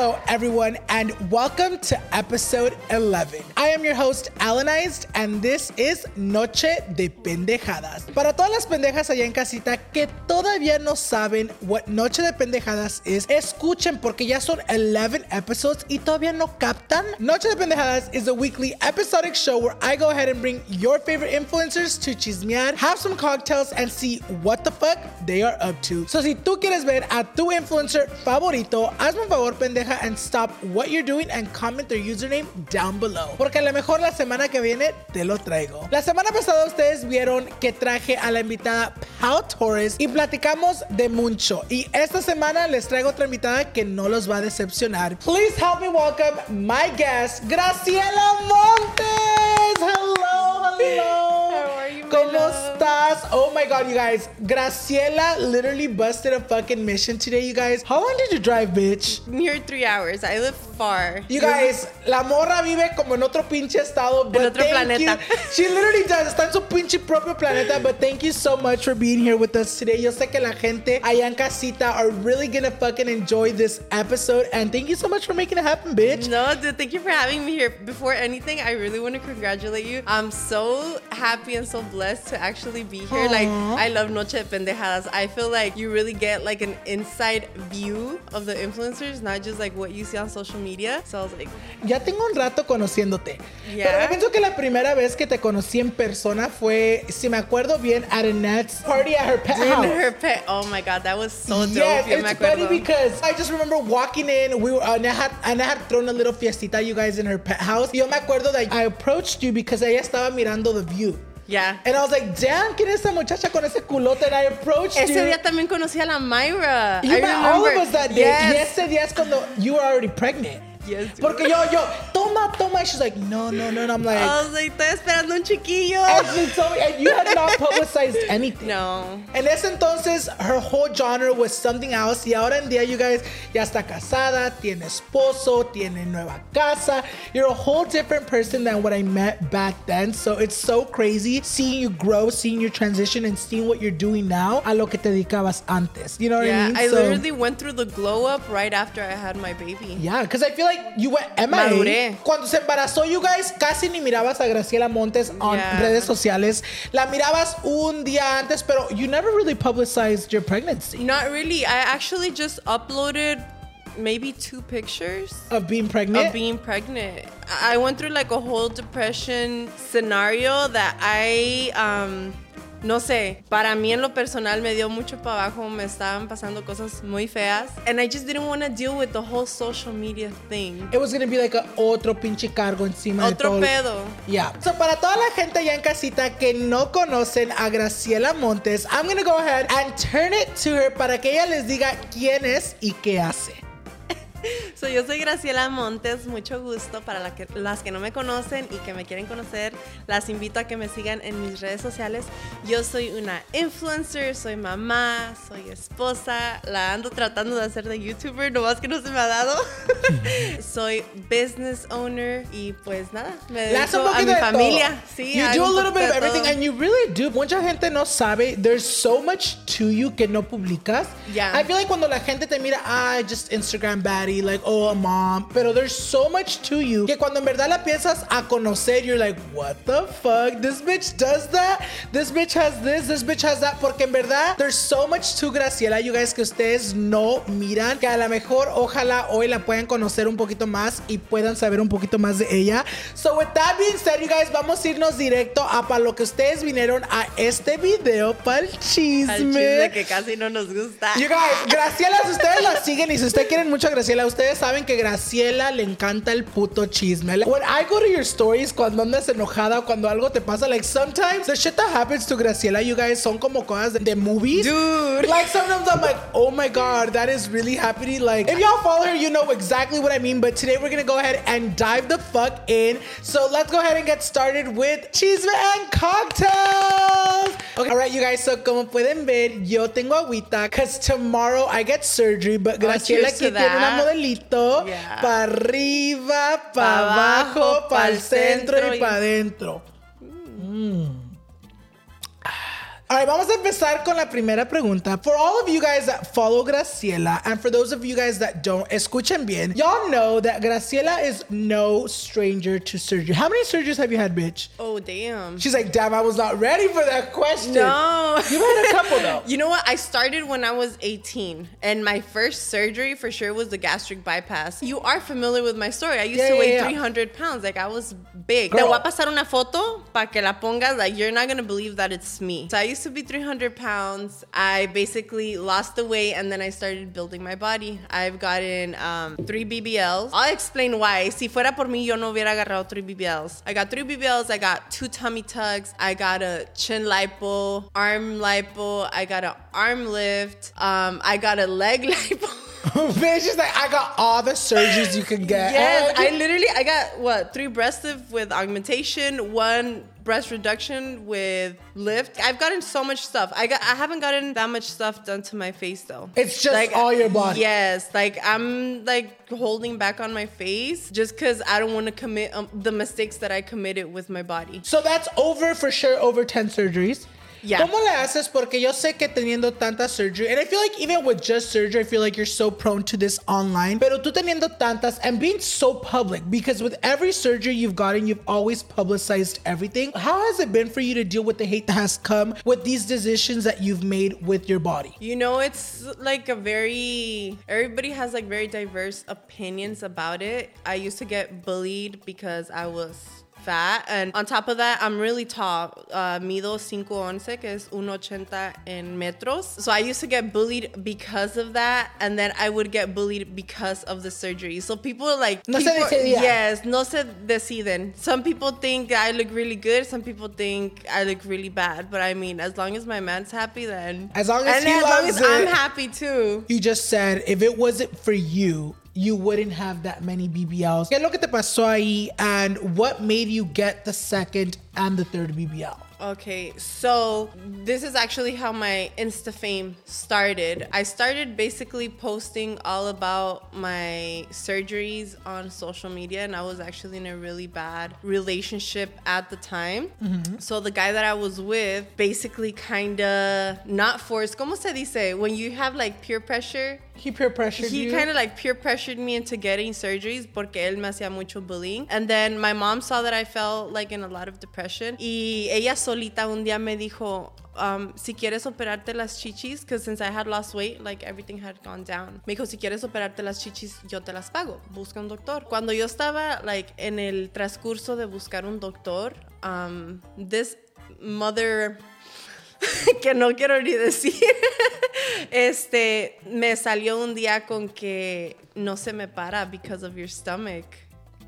Hello, everyone, and welcome to episode 11. I am your host, Alanized, and this is Noche de Pendejadas. Para todas las pendejas allá en casita que todavía no saben what Noche de Pendejadas is, escuchen porque ya son 11 episodes y todavía no captan. Noche de Pendejadas is a weekly episodic show where I go ahead and bring your favorite influencers to chismear, have some cocktails, and see what the fuck they are up to. So si tú quieres ver a tu influencer favorito, hazme un favor, pendeja, and stop what you're doing and comment their username down below. Porque a lo mejor la semana que viene te lo traigo. La semana pasada ustedes vieron que traje a la invitada Pau Torres y platicamos de mucho. Y esta semana les traigo otra invitada que no los va a decepcionar. Please help me welcome my guest, Graciela Montes. Hello, hello. ¿Cómo estás? Oh my god, you guys. Graciela literally busted a fucking mission today, you guys. How long did you drive, bitch? Near three hours. I live far. You guys, la morra vive como en otro pinche estado. But otro thank planeta. you. She literally does. Está en su pinche propio planeta. But thank you so much for being here with us today. Yo sé que la gente allá en casita are really gonna fucking enjoy this episode. And thank you so much for making it happen, bitch. No, dude, thank you for having me here. Before anything, I really want to congratulate you. I'm so happy and so blessed to actually be here. Like, I love Noche de Pendejadas. I feel like you really get like an inside view of the influencers, not just like what you see on social media. So I was like, Ya tengo un rato conociéndote. Yeah. Pero yo pienso que la primera vez que te conocí en persona fue, si me acuerdo bien, at Annette's party at her pet house. her pet. Oh my god, that was so dope. Yes, it's funny because I just remember walking in. We were Ana had, had thrown a little fiestita, you guys, in her pet house. Yo me acuerdo that I approached you because ella estaba mirando the view. Yeah. And I was like, damn, ¿quién es esa muchacha con ese culote? And I approached Ese you. día también conocí a la Myra. you I met all of remember. us that day. Yes. Y ese día es cuando you were already pregnant. Yes. Porque yo, yo, toma, toma. And she's like, no, no, no. And I'm like, I was like, estoy esperando un chiquillo. and she told me, and you had not publicized anything. No. En ese entonces, her whole genre was something else. Y ahora en día, you guys, ya está casada, tiene esposo, tiene nueva casa. You're a whole different person than what I met back then. So it's so crazy seeing you grow, seeing your transition, and seeing what you're doing now a lo que te dedicabas antes. You know what I Yeah, mean? I So- literally went through the glow up right after I had my baby. Yeah, because I feel like you went MIA. Maduré. Cuando se embarazó, you guys casi ni mirabas a Graciela Montes on Yeah. redes sociales. La mirabas un día antes, pero you never really publicized your pregnancy Not really. I actually just uploaded maybe two pictures of being pregnant. of being pregnant. I I went through like a whole depression scenario that I um no sé, para mí en lo personal me dio mucho para abajo, me estaban pasando cosas muy feas and I just didn't want to deal with the whole social media thing. It was gonna be like a otro pinche cargo encima de Otro todo. pedo. Yeah. So para toda la gente allá en casita que no conocen a Graciela Montes, I'm gonna go ahead and turn it to her para que ella les diga quién es y qué hace. So, yo soy Graciela Montes, mucho gusto para la que- las que no me conocen y que me quieren conocer. Las invito a que me sigan en mis redes sociales. Yo soy una influencer, soy mamá, soy esposa, la ando tratando de hacer de YouTuber, nomás que no se me ha dado. soy business owner y pues nada, me dedico a mi familia. todo. Sí, you do a little bit of everything and you really do. Mucha gente no sabe. There's so much to you que no publicas. Yeah. I feel like cuando la gente te mira, ah, just Instagram baddie, like, oh, a mom. Pero there's so much to you que cuando en verdad la piensas a conocer, you're like, what the fuck? This bitch does that? This bitch has this? This bitch has that? Porque en verdad, there's so much to Graciela, you guys, que ustedes no miran. Que a lo mejor, ojalá hoy la puedan conocer un poquito más y puedan saber un poquito más de ella. So, with that being said, you guys, vamos a irnos directo a para lo que ustedes vinieron a este video, para el chisme. Al chisme que casi no nos gusta. You guys, Graciela, si ustedes la siguen y si ustedes quieren mucho a Graciela, ustedes saben que Graciela le encanta el puto chisme. Like, When I go to your stories, cuando andas enojada, cuando algo te pasa, like sometimes the shit that happens to Graciela, you guys, son como cosas de, de movies. Dude. Like sometimes I'm like, oh my god, that is really happening. Like, if y'all follow her, you know exactly what I mean. But today we're gonna go ahead and dive the fuck in. So let's go ahead and get started with chisme and cocktails. Okay, all right, you guys. So como pueden ver, yo tengo agüita because tomorrow I get surgery. But oh, Graciela cheers to aquí tiene una Yeah. para arriba, para Pa' abajo, para el centro y y- para adentro. All right, vamos a empezar con la primera pregunta. For all of you guys that follow Graciela, and for those of you guys that don't, escuchen bien. Y'all know that Graciela is no stranger to surgery. How many surgeries have you had, bitch? Oh, damn. She's like, damn, I was not ready for that question. No. You've had a couple though. You know what? I started when I was 18, and my first surgery for sure was the gastric bypass. You are familiar with my story. I used Yeah, to weigh yeah, yeah. 300 pounds. Like, I was big. Girl. Te voy a pasar una foto para que la pongas. Like, you're not gonna believe that it's me. So, I used to be 300 pounds. I basically lost the weight, and then I started building my body. I've gotten um, three BBLs. I'll explain why. Si fuera por mí, yo no hubiera agarrado three BBLs. I got three BBLs. I got two tummy tucks. I got a chin lipo, arm lipo. I got an arm lift. Um, I got a leg lipo. bitch, she's like, I got all the surgeries you can get. yes, I literally I got what three breast lift with augmentation, one breast reduction with lift. I've gotten so much stuff. I got I haven't gotten that much stuff done to my face though. It's just like, all your body. Yes, like I'm like holding back on my face just because I don't want to commit um, the mistakes that I committed with my body. So that's over for sure, over 10 surgeries. Yeah. ¿Cómo le haces? Porque yo sé que teniendo tanta surgery, and I feel like even with just surgery, I feel like you're so prone to this online. Pero tú teniendo tantas and being so public, because with every surgery you've gotten, you've always publicized everything. How has it been for you to deal with the hate that has come with these decisions that you've made with your body? You know, it's like a very everybody has like very diverse opinions about it. I used to get bullied because I was fat. And on top of that i'm really tall. Uh, mido 5'11 que es 1.80 en metros. So i used to get bullied because of that. And then i would get bullied because of the surgery. So people are like No se people- decidía. yes no se deciden. Some people think i look really good. Some people think i look really bad. But i mean as long as my man's happy then. As long as and he as long loves as I'm happy too. You just said if it wasn't for you, you wouldn't have that many BBLs. ¿Qué look at the pasó ahí? And what made you get the second and the third BBL? Okay, so this is actually how my Insta fame started. I started basically posting all about my surgeries on social media, and I was actually in a really bad relationship at the time. Mm-hmm. So the guy that I was with basically kind of not forced, ¿cómo se dice? When you have like peer pressure, He peer pressured he kind of like peer pressured me into getting surgeries porque él me hacía mucho bullying. And then my mom saw that I felt like in a lot of depression. Y ella solita un día me dijo, um, si quieres operarte las chichis, because since I had lost weight, like everything had gone down. Me dijo, si quieres operarte las chichis, yo te las pago. Busca un doctor. Cuando yo estaba like en el transcurso de buscar un doctor, um, this mother que no quiero ni decir, este, me salió un día con que no se me para because of your stomach.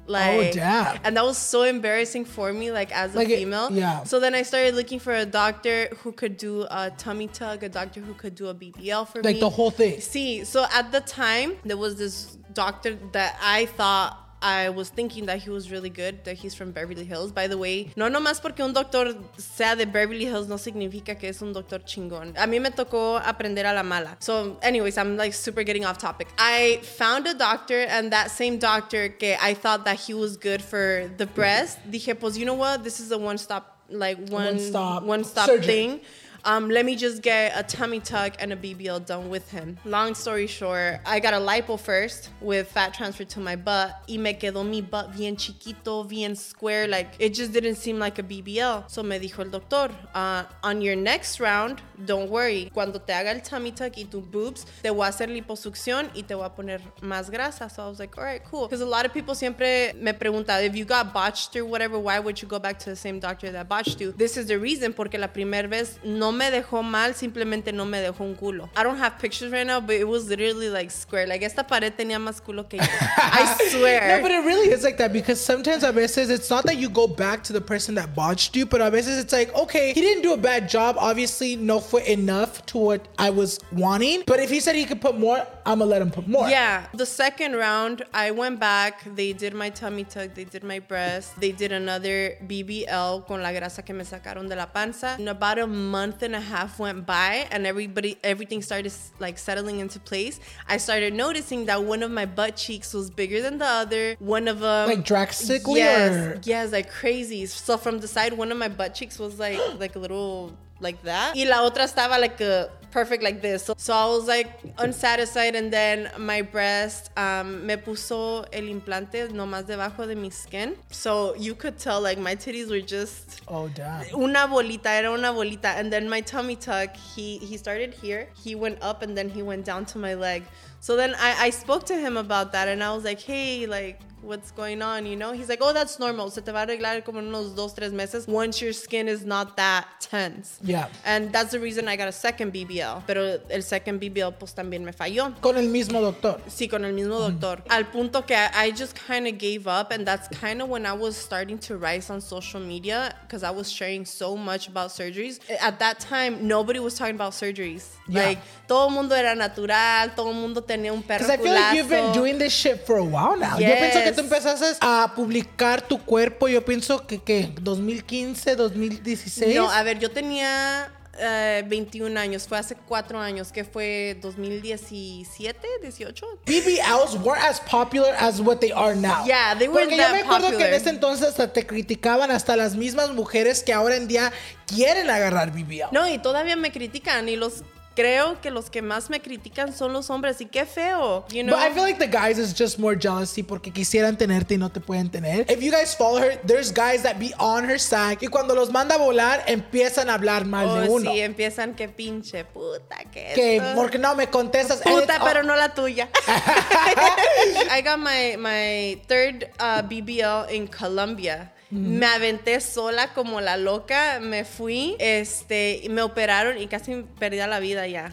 Oh, like, oh damn. And that was so embarrassing for me, like as a Like it- female. yeah. So then I started looking for a doctor who could do a tummy tuck, a doctor who could do a BBL for me. like the whole thing. See, so at the time, there was this doctor that I thought I was thinking that he was really good, that he's from Beverly Hills. By the way, no nomás porque un doctor sea de Beverly Hills no significa que es un doctor chingón. A mí me tocó aprender a la mala. So, anyways, I'm like super getting off topic. I found a doctor, and that same doctor que I thought that he was good for the breast, dije, pues, you know what? This is a one stop, like one, one stop surgery. thing. Um, let me just get a tummy tuck and a BBL done with him. Long story short, I got a lipo first with fat transfer to my butt. Y me quedó mi butt bien chiquito, bien square. Like it just didn't seem like a BBL. So me dijo el doctor, uh, on your next round, don't worry. Cuando te haga el tummy tuck y tus boobs, te voy a hacer liposucción y te voy a poner más grasa. So I was like, all right, cool. Because a lot of people siempre me preguntan, if you got botched or whatever, why would you go back to the same doctor that botched you? This is the reason, porque la primera vez no me dejó mal, simplemente no me dejó un culo. I don't have pictures right now, but it was literally like square. Like esta pared tenía más culo que yo. I swear. No, but it really is like that because sometimes a veces it's not that you go back to the person that botched you, but a veces it's like, okay, he didn't do a bad job. Obviously, no fue enough to what I was wanting. But if he said he could put more, I'm gonna let him put more. Yeah, the second round, I went back. They did my tummy tuck, they did my breast, they did another BBL con la grasa que me sacaron de la panza. And about a month and a half went by, and everybody, everything started like settling into place. I started noticing that one of my butt cheeks was bigger than the other. One of them, Like drastically yes, or- yes, like crazy. So from the side, one of my butt cheeks was like like a little like that, y la otra estaba like a perfect like this. So, so I was like unsatisfied, and then my breast um, me puso el implante nomás debajo de mi skin, so you could tell like my titties were just Oh damn. una bolita, era una bolita. And then my tummy tuck, he he started here, he went up, and then he went down to my leg. So then I, I spoke to him about that, and I was like, hey, like, what's going on? You know? He's like, oh, that's normal. Se te va a arreglar como en unos dos, tres meses once your skin is not that tense. Yeah. And that's the reason I got a second BBL. Pero el second BBL, pues también me falló. Con el mismo doctor. Sí, con el mismo mm. doctor. Al punto que I, I just kind of gave up, and that's kind of when I was starting to rise on social media because I was sharing so much about surgeries. At that time, nobody was talking about surgeries. Yeah. Like, todo mundo era natural, todo mundo tenía un perro Because I feel like you've been doing this shit for a while now. Yo pienso que tú empezaste a publicar tu cuerpo, yo pienso que, que 2015, 2016. No, a ver, yo tenía eh, 21 años, fue hace 4 años, que fue 2017, 18. BBLs weren't as popular as what they are now. Yeah, they weren't Porque yo me acuerdo que en ese entonces hasta te criticaban hasta las mismas mujeres que ahora en día quieren agarrar BBL. No, y todavía me critican y los creo que los que más me critican son los hombres y qué feo, you know. But I feel like the guys is just more jealousy porque quisieran tenerte y no te pueden tener. If you guys follow her, there's guys that be on her side y cuando los manda a volar empiezan a hablar mal Oh, de uno. sí, empiezan que pinche puta que Que esto. porque no me contestas. Puta, pero no la tuya. I got my, my third uh, BBL in Colombia. Me aventé sola como la loca, me fui, este, me operaron y casi perdí la vida ya.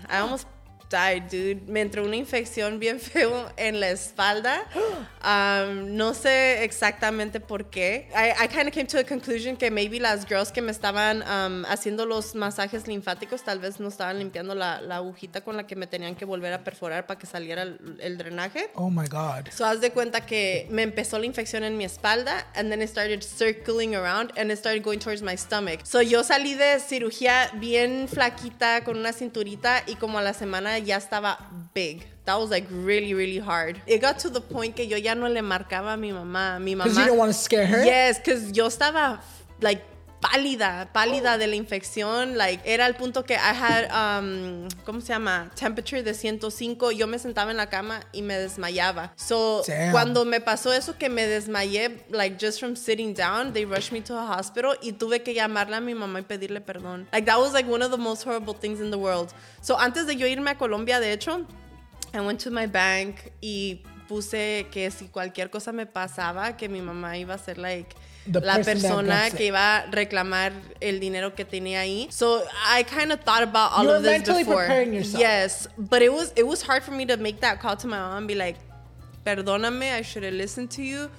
Died, dude. Me entró una infección bien feo en la espalda. Um, no sé exactamente por qué. I, I kind of came to a conclusion que maybe las girls que me estaban um, haciendo los masajes linfáticos tal vez no estaban limpiando la, la agujita con la que me tenían que volver a perforar para que saliera el, el drenaje. Oh my God. So haz de cuenta que me empezó la infección en mi espalda and then it started circling around and it started going towards my stomach. So yo salí de cirugía bien flaquita con una cinturita y como a la semana ya estaba big. That was like really, really hard. It got to the point que yo ya no le marcaba a mi mamá. Mi Because mamá. you don't want to scare her? Yes, because yo estaba like pálida, pálida de la infección. Like, era el punto que I had, um, ¿cómo se llama? Temperature de 105. Yo me sentaba en la cama y me desmayaba. So, Damn. cuando me pasó eso que me desmayé, like, just from sitting down, they rushed me to a hospital y tuve que llamarle a mi mamá y pedirle perdón. Like, that was like one of the most horrible things in the world. So, antes de yo irme a Colombia, de hecho, I went to my bank y puse que si cualquier cosa me pasaba, que mi mamá iba a ser like la persona que iba a reclamar el dinero que tenía ahí. So I kind of thought about all of this before. Yes, but it was it was hard for me to make that call to my mom and be like, "Perdóname, I should have listened to you."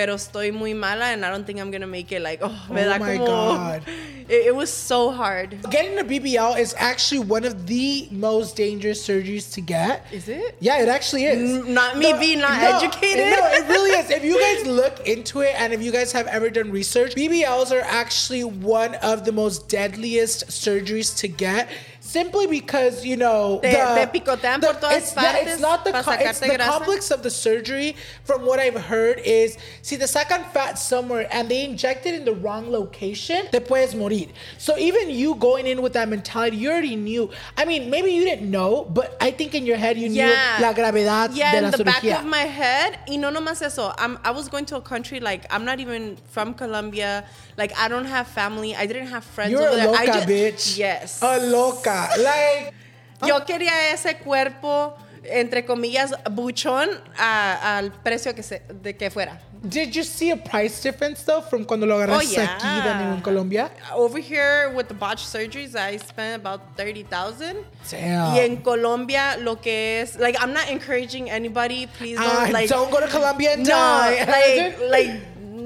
Pero estoy muy mala and I don't think I'm gonna make it. Like, oh, Oh my como. God. It, it was so hard. Getting a BBL is actually one of the most dangerous surgeries to get. Is it? Yeah, it actually is. N- not me being not educated. No, it really is. If you guys look into it and if you guys have ever done research, BBLs are actually one of the most deadliest surgeries to get. Simply because you know Te- te picotean por todas it's, yeah, it's not the co- it's the grasa. complex of the surgery. From what I've heard is si te sacan fat somewhere and they inject it in the wrong location, te puedes morir. So even you going in with that mentality, you already knew. I mean, maybe you didn't know, but I think in your head you Yeah. knew la gravedad yeah, de in la the back of my head. Y no nomás eso. I'm, I was going to a country like I'm not even from Colombia. Like I don't have family. I didn't have friends You're a loca, I ju- bitch. Yes. A loca. Like, Yo quería ese cuerpo entre comillas buchón a- al precio que se, de que fuera. did you see a price difference though from cuando lo agarraste Oh, yeah. aquí than en Colombia? Over here with the botched surgeries, I spent about thirty thousand. Damn. Y en Colombia, lo que es like, I'm not encouraging anybody. Please don't Ah, like. don't go to Colombia and no, die. like, like,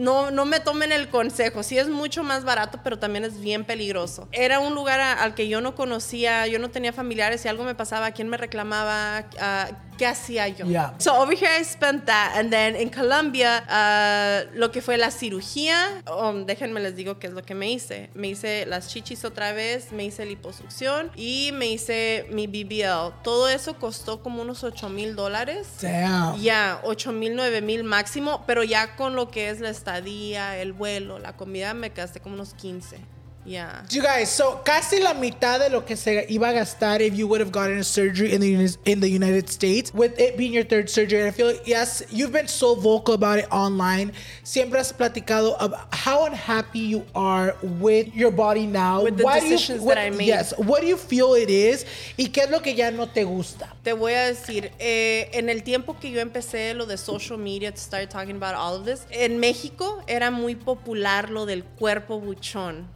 no, no me tomen el consejo. Sí es mucho más barato, pero también es bien peligroso. Era un lugar al que yo no conocía, yo no tenía familiares. Si algo me pasaba, ¿quién me reclamaba? Ah, ¿Qué hacía yo? Yeah. So over here I spent that, and then in Colombia, ah, lo que fue la cirugía, um, déjenme les digo qué es lo que me hice. Me hice las chichis otra vez, me hice liposucción y me hice mi BBL. Todo eso costó como unos 8 mil dólares. Damn. Ya, 8 mil, 9 mil máximo, pero ya con lo que es la estadía, el vuelo, la comida, me gasté como unos 15. Ya. You guys, so casi la mitad de lo que se iba a gastar if you would have gotten a surgery in the in the United States, with it being your third surgery. And I feel like, yes, you've been so vocal about it online. Siempre has platicado of how unhappy you are with your body now. With the Why do you- decisions what- that I made. Yes, what do you feel it is? ¿Y qué es lo que ya no te gusta? Te voy a decir, eh, en el tiempo que yo empecé lo de social media to start talking about all of this, en México era muy popular lo del cuerpo buchón.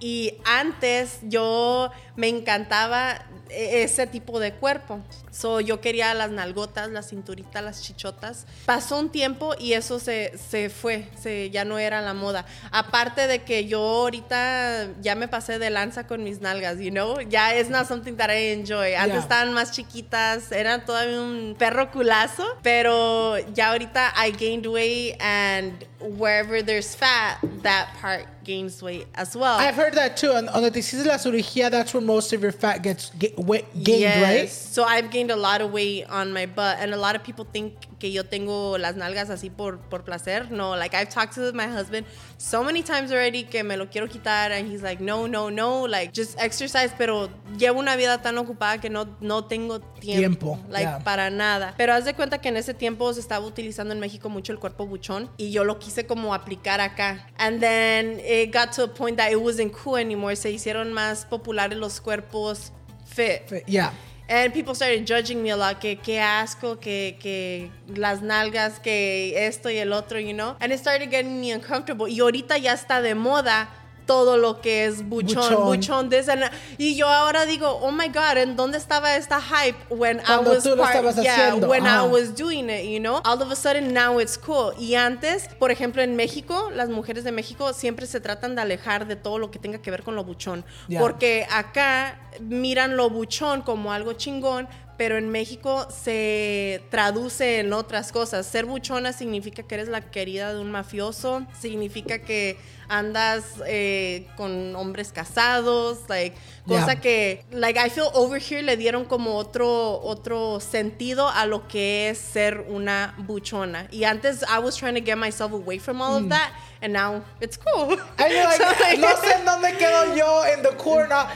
Y antes yo me encantaba e- ese tipo de cuerpo. So, yo quería las nalgotas, la cinturita, las chichotas. Pasó un tiempo y eso se, se fue, se, ya no era la moda. Aparte de que yo ahorita ya me pasé de lanza con mis nalgas, you know? Ya es not something that I enjoy. Antes Yeah. estaban más chiquitas, eran todavía un perro culazo, pero ya ahorita I gained weight and wherever there's fat, that part gains weight as well. I've heard that too. On, on the disease de la cirugía, that's where most of your fat gets get, wa- gained, Yes. right? So I've gained a lot of weight on my butt, and a lot of people think que yo tengo las nalgas así por, por placer. No, like I've talked to my husband so many times already que me lo quiero quitar, and he's like, no, no, no, like just exercise. Pero llevo una vida tan ocupada que no, no tengo tiempo, Tiempo, like yeah. para nada. Pero haz de cuenta que en ese tiempo se estaba utilizando en México mucho el cuerpo buchón y yo lo quise como aplicar acá. And then it got to a point that it wasn't cool anymore. Se hicieron más populares los cuerpos fit. Yeah. And people started judging me a lot, que qué asco, que, que las nalgas, que esto y el otro, you know? And it started getting me uncomfortable. Y ahorita ya está de moda todo lo que es buchón, Buchón. buchón, this and Y yo ahora digo, oh my God, ¿en dónde estaba esta hype when Cuando I was tú lo part- estabas yeah, haciendo, when I ajá. was doing it, you know? All of a sudden now it's cool. Y antes, por ejemplo, en México, las mujeres de México siempre se tratan de alejar de todo lo que tenga que ver con lo buchón. Yeah. Porque acá miran lo buchón como algo chingón, pero en México se traduce en otras cosas. Ser buchona significa que eres la querida de un mafioso, significa que andas eh, con hombres casados, like cosa Yeah. que like I feel over here le dieron como otro otro sentido a lo que es ser una buchona. Y antes I was trying to get myself away from all of that and now it's cool. And you're like, So, like- no sé dónde quedo yo in the corner.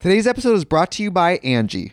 Today's episode is brought to you by Angie.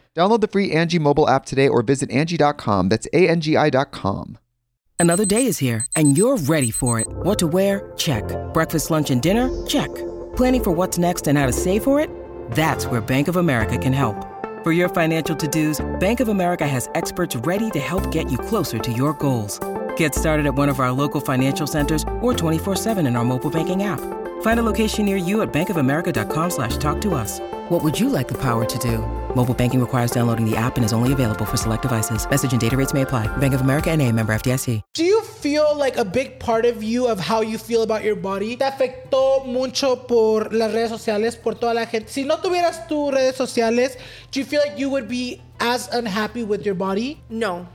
Download the free Angie mobile app today or visit Angie.com. That's A N G I.com. Another day is here, and you're ready for it. What to wear? Check. Breakfast, lunch, and dinner? Check. Planning for what's next and how to save for it? That's where Bank of America can help. For your financial to dos, Bank of America has experts ready to help get you closer to your goals. Get started at one of our local financial centers or 24-7 in our mobile banking app. Find a location near you at bankofamerica.com slash talk to us. What would you like the power to do? Mobile banking requires downloading the app and is only available for select devices. Message and data rates may apply. Bank of America and a member FDIC. Do you feel like a big part of you, of how you feel about your body, te afectó mucho por las redes sociales, por toda la gente? Si no tuvieras tus redes sociales, do you feel like you would be as unhappy with your body? No.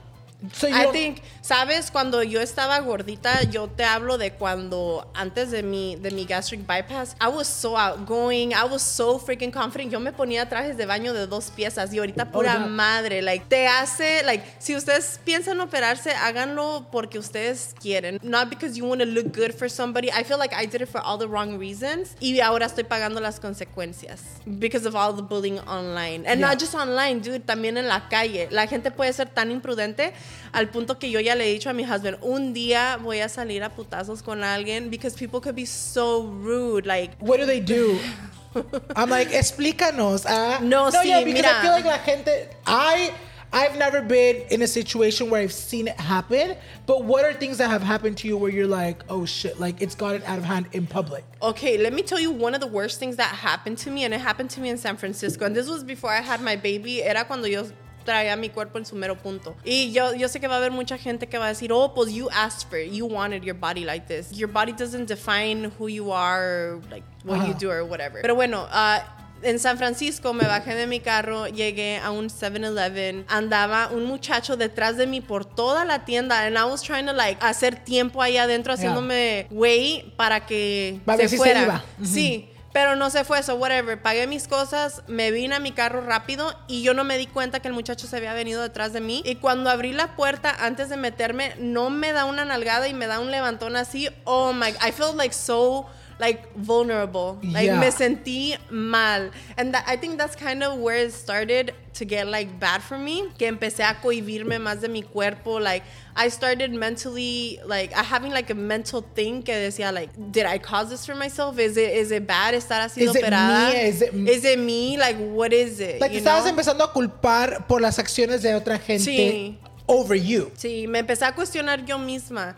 So I think, sabes, cuando yo estaba gordita, yo te hablo de cuando antes de mi de mi gastric bypass, I was so outgoing, I was so freaking confident. Yo me ponía trajes de baño de dos piezas y ahorita pura yeah. madre, like te hace like si ustedes piensan operarse, háganlo porque ustedes quieren, not because you want to look good for somebody. I feel like I did it for all the wrong reasons y ahora estoy pagando las consecuencias because of all the bullying online. And Yeah. not just online, dude, también en la calle. La gente puede ser tan imprudente al punto que yo ya le he dicho a mi husband, un día voy a salir a putazos con alguien because people could be so rude. Like, What do they do? I'm like, explícanos. Ah. No, sí, yeah, because I feel like la gente, I, I've never been in a situation where I've seen it happen. But what are things that have happened to you where you're like, oh shit, like it's gotten out of hand in public? okay, let me tell you one of the worst things that happened to me, and it happened to me in San Francisco. And this was before I had my baby. Era cuando yo traía mi cuerpo en su mero punto. Y yo, yo sé que va a haber mucha gente que va a decir, oh, pues you asked for it. You wanted your body like this. Your body doesn't define who you are, like what you do or whatever. Pero bueno, uh, en San Francisco me bajé de mi carro, llegué a un 7-Eleven, andaba un muchacho detrás de mí por toda la tienda and I was trying to like hacer tiempo ahí adentro haciéndome güey para que Va a se si se fuera. iba. Sí. Pero no se fue, so whatever. Pagué mis cosas, me vine a mi carro rápido y yo no me di cuenta que el muchacho se había venido detrás de mí. Y cuando abrí la puerta antes de meterme, no me da una nalgada y me da un levantón así. Oh my, I felt like so like vulnerable. Like Yeah. me sentí mal. And that, I think that's kind of where it started to get like bad for me. Que empecé a cohibirme más de mi cuerpo. Like I started mentally like I having like a mental thing que decía like, did I cause this for myself? Is it is it bad estar así Is it operada? me? Is it- is it me? Like what is it? Like you estabas know? empezando a culpar por las acciones de otra gente Sí. over you. Sí, me empecé a cuestionar yo misma.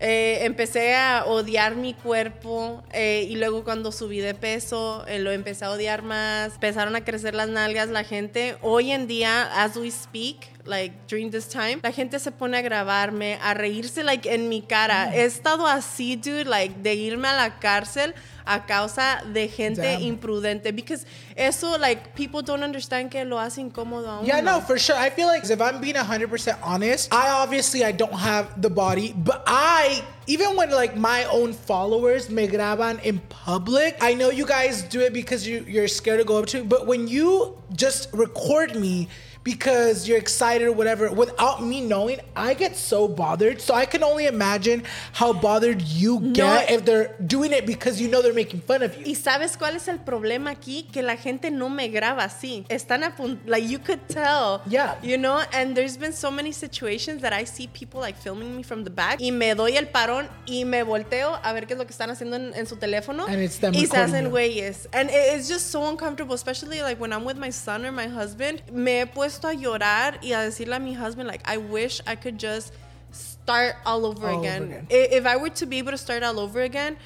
Eh, empecé a odiar mi cuerpo eh, y luego cuando subí de peso eh, lo empecé a odiar más. Empezaron a crecer las nalgas la gente. Hoy en día, as we speak, like during this time, la gente se pone a grabarme, a reírse like en mi cara. He estado así, dude, like de irme a la cárcel a causa de gente Damn. imprudente because eso like people don't understand que lo hace incómodo a uno. Yeah, no, for sure. I feel like if I'm being 100% honest, I obviously I don't have the body, but I even when like my own followers me graban in public, I know you guys do it because you you're scared to go up to, me, but when you just record me because you're excited or whatever without me knowing, I get so bothered. So I can only imagine how bothered you get if they're doing it because you know they're making fun of you. Y sabes cuál es el problema aquí? Que la gente no me graba así. Están a punto, like you could tell. Yeah. You know, and there's been so many situations that I see people like filming me from the back y me doy el parón y me volteo a ver qué es lo que están haciendo en, en su teléfono. And it's them y se hacen güeyes. And it's just so uncomfortable, especially like when I'm with my son or my husband. Me he puesto a llorar y a decirle a mi husband, like, I wish I could just start all over All over again. again. If I were to be able to start all over again,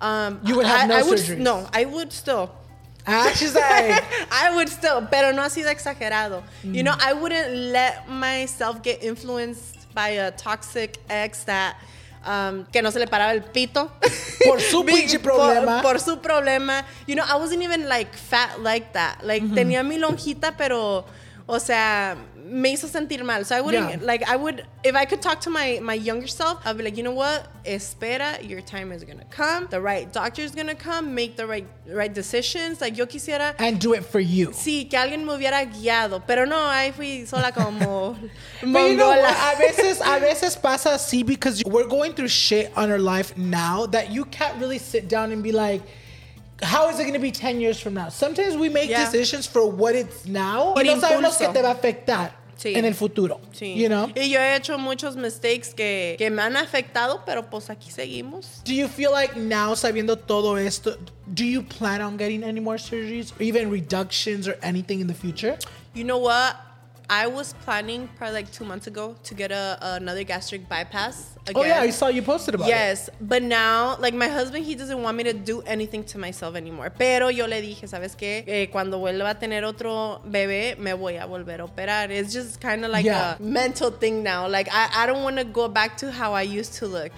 um, You would have I, no I would, surgeries. No, I would still. Ah, she's like, I would still, pero no así de exagerado. Mm. You know, I wouldn't let myself get influenced by a toxic ex that um, que no se le paraba el pito. Por su pinche problema. Por, por su problema. You know, I wasn't even like fat like that. Like Mm-hmm. tenía mi lonjita, pero, o sea, me hizo sentir mal. So I wouldn't, Yeah. like, I would, if I could talk to my, my younger self, I'd be like, you know what? Espera, your time is gonna come. The right doctor is gonna come. Make the right, right decisions. Like, yo quisiera and do it for you. Sí, que alguien me hubiera guiado, pero no, ahí fui sola como But you know what? A veces, a veces pasa así because we're going through shit on our life now that you can't really sit down and be like, how is it going to be 10 years from now? Sometimes we make Yeah. decisions for what it's now Por y no sabemos que te va a afectar Sí. en el futuro. Sí. You know? Y yo he hecho muchos mistakes que, que me han afectado, pero pues aquí seguimos. Do you feel like now, sabiendo todo esto, do you plan on getting any more surgeries or even reductions or anything in the future? You know what? I was planning probably like two months ago to get a, another gastric bypass. Again. Oh, yeah, I saw you posted about it. Yes, but now, like my husband, he doesn't want me to do anything to myself anymore. Pero yo le dije, ¿sabes qué? Eh, cuando vuelva a tener otro bebé, me voy a volver a operar. It's just kind of like Yeah. a mental thing now. Like I, I don't want to go back to how I used to look.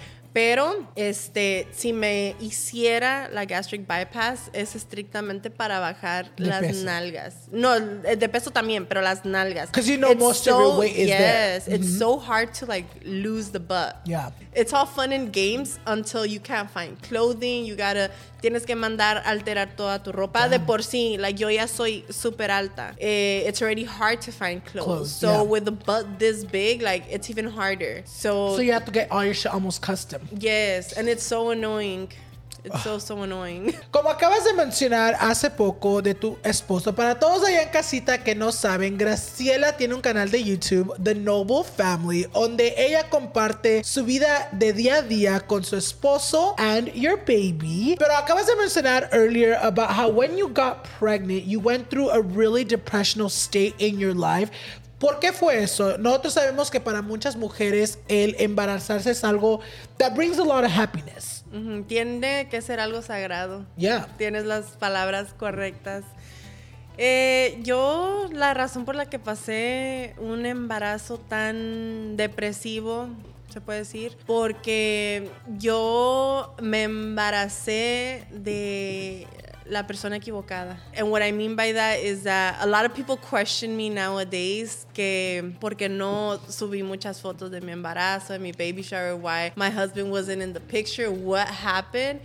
Pero, este, si me hiciera la gastric bypass, es estrictamente para bajar De las peso. nalgas. No, de peso también, pero las nalgas. 'Cause you know most of your weight is there. yes, it's so hard to like lose the butt. Yeah. It's all fun and games until you can't find clothing. You gotta, tienes que mandar alterar toda tu ropa. De por sí, like yo ya soy super alta. Eh, it's already hard to find clothes. Clothes, so yeah. with the butt this big, like it's even harder. So, So you have to get all your shit almost custom. Yes, and it's so annoying. It's so so annoying. Como acabas de mencionar hace poco de tu esposo, para todos allá en casita que no saben, Graciela tiene un canal de YouTube, The Noble Family, donde ella comparte su vida de día a día con su esposo and your baby. Pero acabas de mencionar earlier about how when you got pregnant, you went through a really depressional state in your life. ¿Por qué fue eso? Nosotros sabemos que para muchas mujeres el embarazarse es algo that brings a lot of happiness. Tiene que ser algo sagrado. Yeah. Tienes las palabras correctas. Eh, yo, la razón por la que pasé un embarazo tan depresivo, se puede decir, porque yo me embaracé de la persona equivocada. And what I mean by that is that a lot of people question me nowadays que porque no subí muchas fotos de mi embarazo, de mi baby shower, why my husband wasn't in the picture, what happened.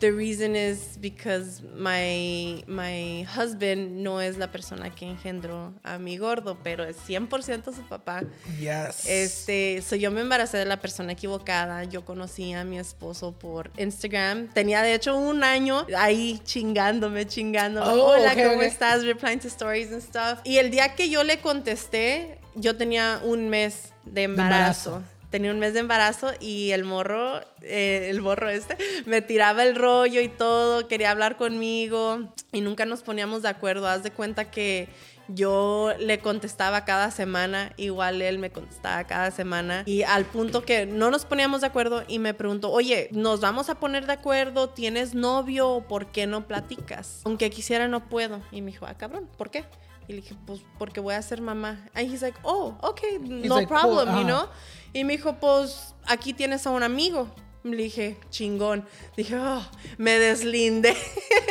The reason is because my my husband no es la persona que engendró a mi gordo, pero es 100% su papá. Yes. Este, so yo me embaracé de la persona equivocada. Yo conocí a mi esposo por Instagram. Tenía de hecho un año ahí chingándome, chingándome. Oh, Hola, ¿cómo estás? Replying to stories and stuff. Y el día que yo le contesté, yo tenía un mes de embarazo. embarazo. Tenía un mes de embarazo y el morro, eh, el morro este, me tiraba el rollo y todo, quería hablar conmigo y nunca nos poníamos de acuerdo. Haz de cuenta que yo le contestaba cada semana, igual él me contestaba cada semana y al punto que no nos poníamos de acuerdo y me preguntó, oye, ¿nos vamos a poner de acuerdo? ¿Tienes novio? ¿Por qué no platicas? Aunque quisiera no puedo. Y me dijo, ah, cabrón, ¿por qué? Y le dije, pues porque voy a ser mamá. And he's like, oh, okay, no like, problem, ajá. you know? Y me dijo, pues aquí tienes a un amigo. Le dije, chingón. Dije, oh, me deslindé.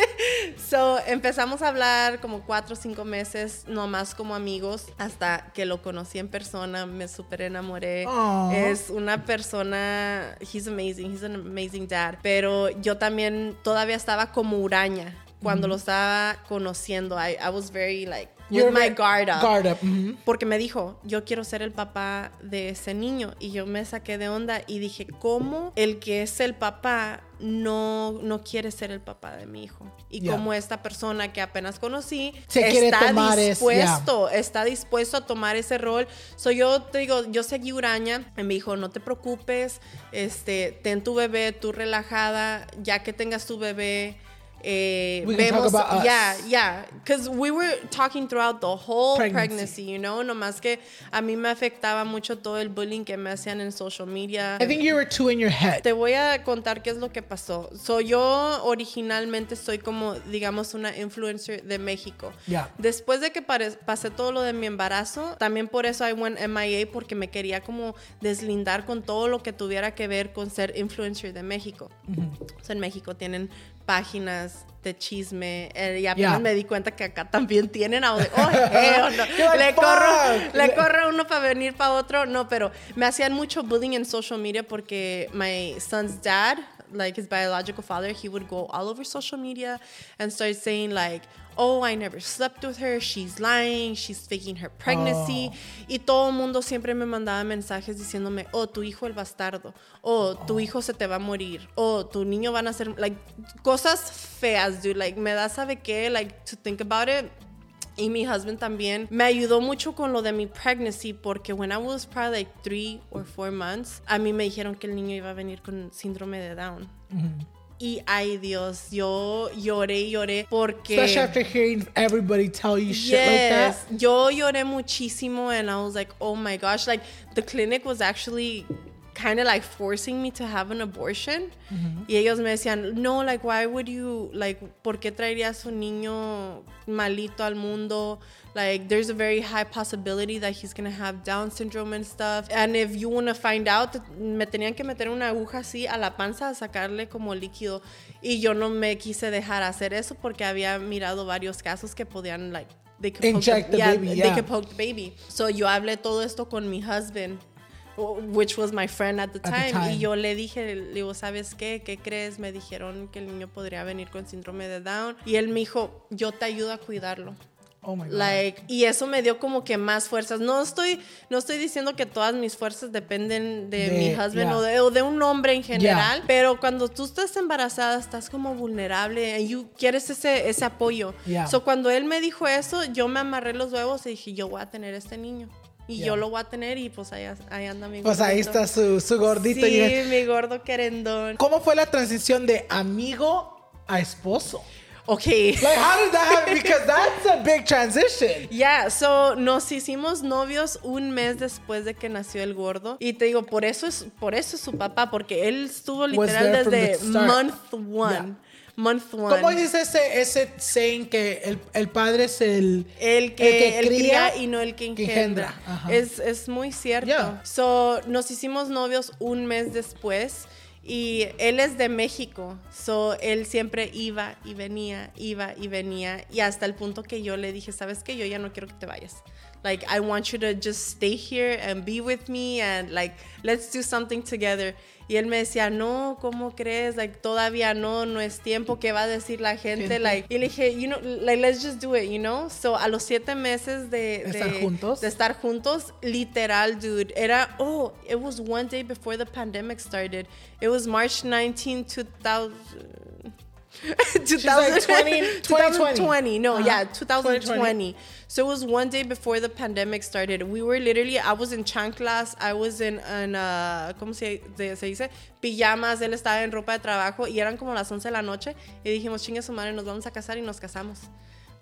so empezamos a hablar como cuatro o cinco meses, nomás como amigos, hasta que lo conocí en persona, me súper enamoré. Es una persona, he's amazing, he's an amazing dad. Pero yo también todavía estaba como huraña cuando lo estaba conociendo. I, I was very like, with You're my guard up. Guard up. Porque me dijo, yo quiero ser el papá de ese niño. Y yo me saqué de onda y dije, ¿cómo el que es el papá no, no quiere ser el papá de mi hijo? Y Yeah. como esta persona que apenas conocí Se está dispuesto, está dispuesto a tomar ese rol. So yo te digo, yo seguí huraña y me dijo, no te preocupes, este, ten tu bebé, tú relajada, ya que tengas tu bebé, eh, We can talk about us. yeah, yeah, because we were talking throughout the whole Pregnancy. pregnancy. you know, nomás que a mí me afectaba mucho todo el bullying que me hacían en social media. I think you were two in your head. Te voy a contar qué es lo que pasó. So, yo originalmente soy como, digamos, una influencer de México. Ya. Después de que pasé todo lo de mi embarazo, también por eso I went MIA porque me quería como deslindar con todo lo que tuviera que ver con ser influencer de México. O sea, en México tienen páginas de chisme eh, y apenas me di cuenta que acá también tienen a- oh, hell no. You're like, le corro "Fuck". le corre uno para venir para otro. No, pero me hacían mucho bullying en social media porque my son's dad, like his biological father, he would go all over social media and start saying like, oh, I never slept with her, she's lying, she's faking her pregnancy. Oh. Y todo el mundo siempre me mandaba mensajes diciéndome, oh, tu hijo el bastardo, oh, tu oh. hijo se te va a morir, oh, tu niño van a ser, like, cosas feas, dude. Like, me da, ¿sabe qué? Like, to think about it. Y mi husband también me ayudó mucho con lo de mi pregnancy porque when I was probably like three or four months, a mí me dijeron que el niño iba a venir con síndrome de Down. Y ay Dios, yo lloré y lloré porque... Especially after hearing everybody tell you shit like that. Yes, yo lloré muchísimo and I was like, oh my gosh, like the clinic was actually kind of like forcing me to have an abortion. Y ellos me decían, no, like, why would you, like, ¿por qué traerías un niño malito al mundo? Like, there's a very high possibility that he's gonna have Down syndrome and stuff. And if you wanna find out, me tenían que meter una aguja así a la panza a sacarle como líquido. Y yo no me quise dejar hacer eso porque había mirado varios casos que podían, like, they could poke the baby, they yeah. could poke the baby. So yo hablé todo esto con mi husband, which was my friend at the the time. time. Y yo le dije, le digo, ¿sabes qué? ¿Qué crees? Me dijeron que el niño podría venir con síndrome de Down. Y él me dijo, yo te ayudo a cuidarlo. Oh my God. Like, y eso me dio como que más fuerzas. No estoy, no estoy diciendo que todas mis fuerzas dependen de, De- mi husband yeah. o, de, o de un hombre en general, pero cuando tú estás embarazada estás como vulnerable y you quieres ese, ese apoyo. Yeah. So, cuando él me dijo eso, yo me amarré los huevos y dije, yo voy a tener este niño. Y Yeah. yo lo voy a tener y pues ahí, ahí anda mi Pues ahí gordito. está su, su gordito. Sí, y- mi gordo querendón. ¿Cómo fue la transición de amigo a esposo? Ok. Like, how did that happen? Because that's a big transition. Yeah, so nos hicimos novios un mes después de que nació el gordo. Y te digo, por eso es, por eso es su papá, porque él estuvo literal desde month one. Yeah. Month one. ¿Cómo dice ese, ese saying que el, el padre es el, El que, el cría, y no el que engendra. Es, es muy cierto. Yeah. So, nos hicimos novios un mes después y él es de México. So, él siempre iba y venía, iba y venía. Y hasta el punto que yo le dije, ¿sabes qué? Yo ya no quiero que te vayas. Like, I want you to just stay here and be with me and like, let's do something together. Y él me decía, no, ¿cómo crees? Like, todavía no, no es tiempo. ¿Qué va a decir la gente? Like, y le dije, you know, like, let's just do it, you know? So, a los siete meses de... ¿De estar juntos? De estar juntos, literal, dude. Era, oh, it was one day before the pandemic started. It was March 19, 2000... 2020, 2020. No, Uh-huh. yeah, 2020. 2020. So it was one day before the pandemic started. We were literally, I was in chanclas, I was in, in uh, ¿cómo se, se dice? Pijamas, él estaba en ropa de trabajo y eran como las 11 de la noche y dijimos, chingue su madre, nos vamos a casar y nos casamos.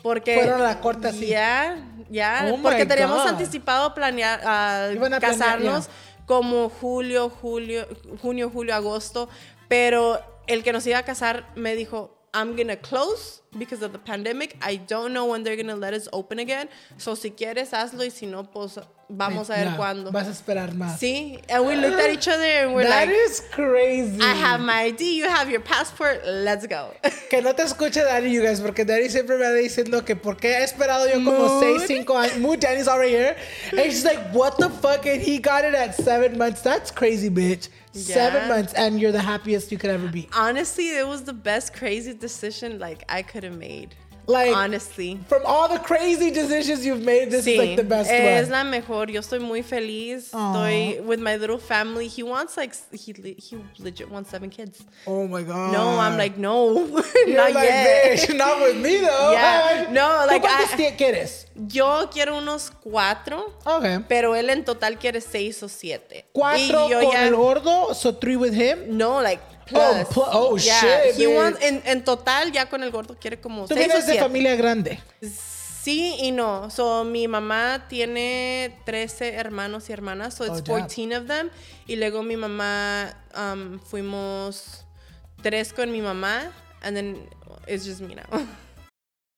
Porque Fueron a la corte así. Ya, ya, Oh porque teníamos God. anticipado planear, ah, Iban a planear, casarnos como julio, julio, junio, julio, agosto, pero el que nos iba a casar me dijo, I'm gonna close because of the pandemic. I don't know when they're gonna let us open again. So si quieres hazlo y si no, pues vamos a ver cuándo. Vas a esperar más. Sí, and we looked at each other and we're That like, is crazy. I have my ID, you have your passport, let's go. Que no te escuche Dani, you guys, porque Dani siempre me anda diciendo que por qué he esperado yo como Mood. 6, 5 años. Mood, Danny's already here. And she's like, what the fuck? And he got it at 7 months. That's crazy, bitch. Seven months, and you're the happiest you could ever be. Honestly, it was the best crazy decision like I could have made. Like, honestly. From all the crazy decisions you've made, this Sí, is like the best es one. la mejor. Yo estoy muy feliz. Estoy with my little family. He wants like he he legit wants seven kids. oh my god. No, I'm like no, You're not like, yet. bitch, not with me though. Yeah. No, ¿Tú like, cuántos I- quieres? Yo quiero unos cuatro, Okay. pero él en total quiere seis o siete. Cuatro y yo con ya el gordo, so three with him. no, like plus. pl- oh, yeah, shit, He bitch. wants, en, en total, ya con el gordo quiere como Tú seis o vienes de familia grande. Sí y no. So, mi mamá tiene 13 hermanos y hermanas, so it's Oh, damn. 14 of them. Y luego mi mamá, um, fuimos tres con mi mamá, and then it's just me now.